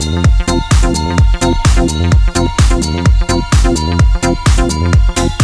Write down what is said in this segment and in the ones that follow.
Thank you.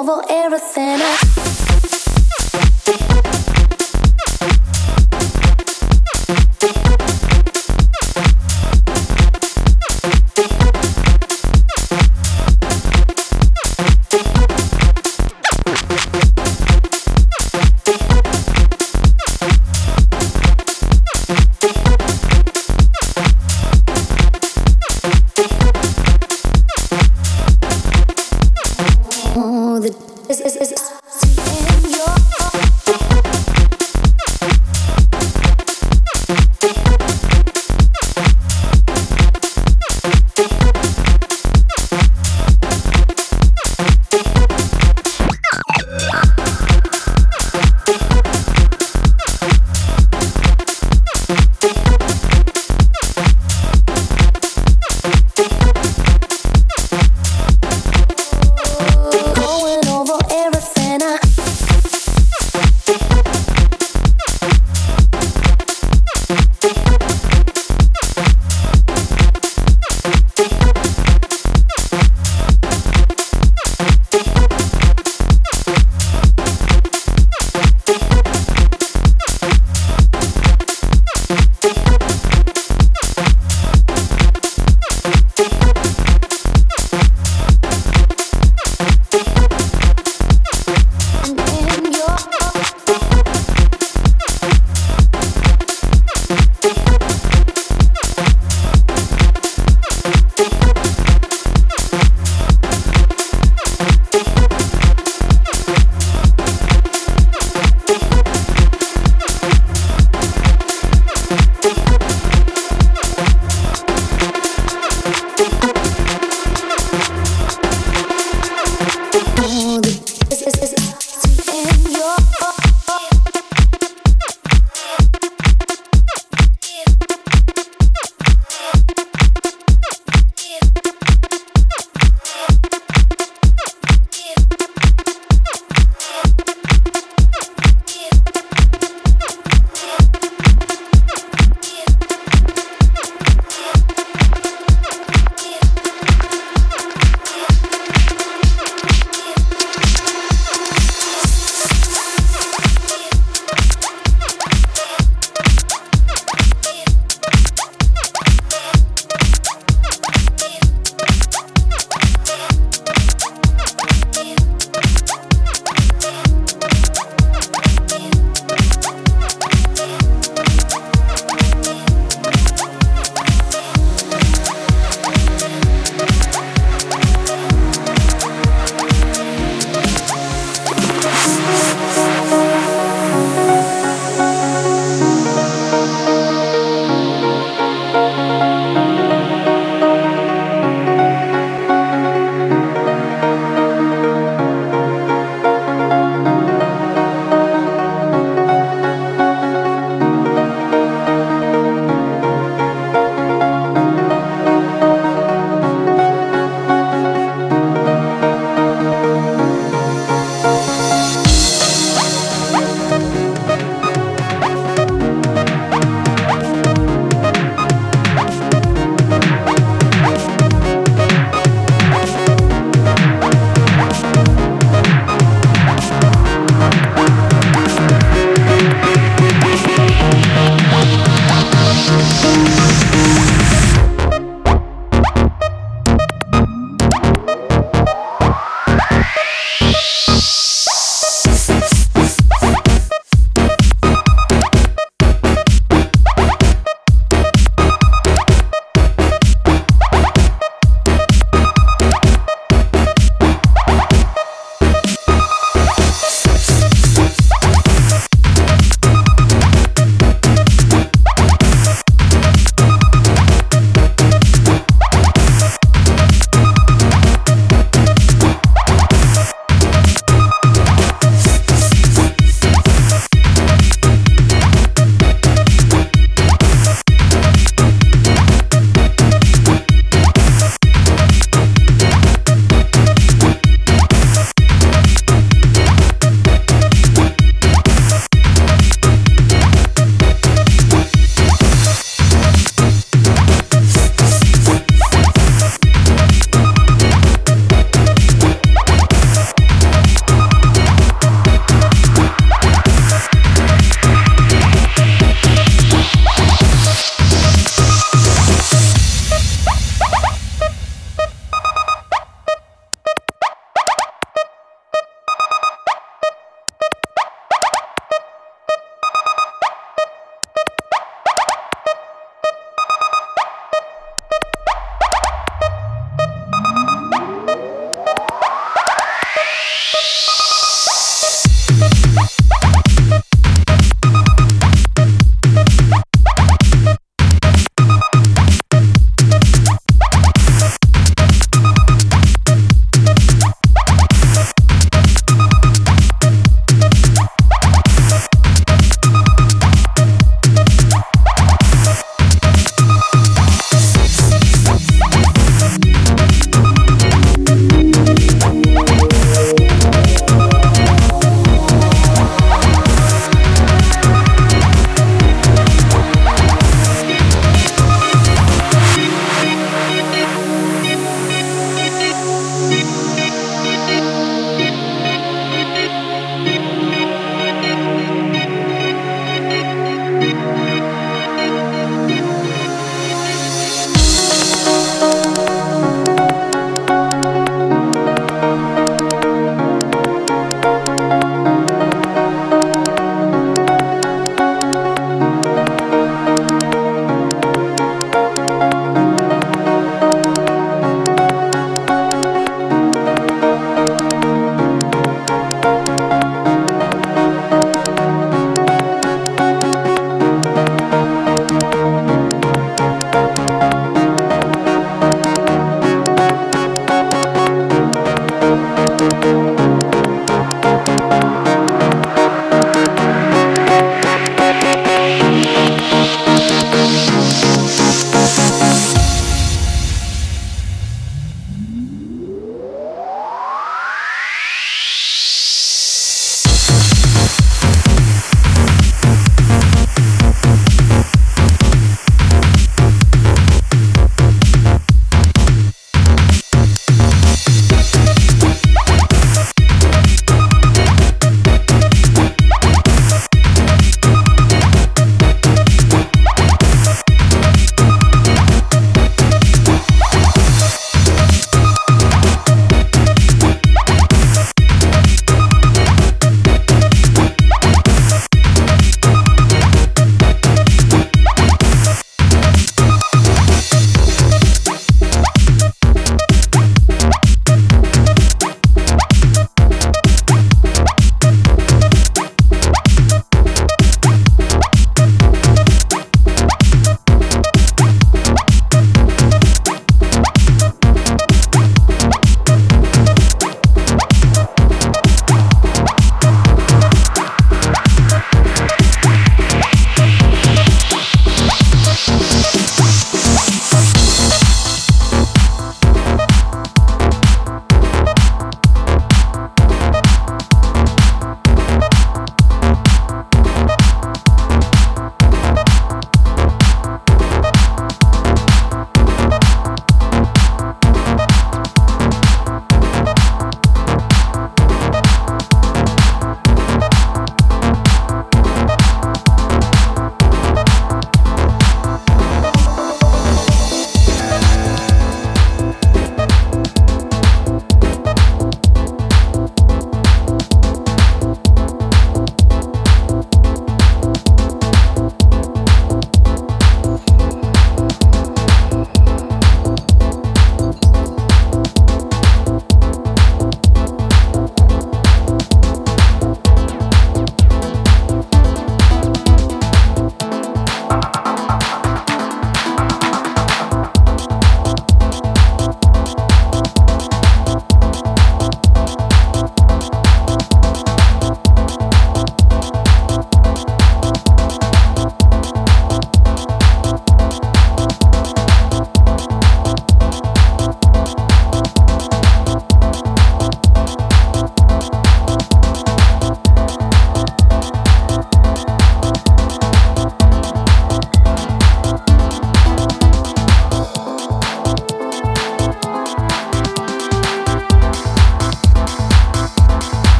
over everything. I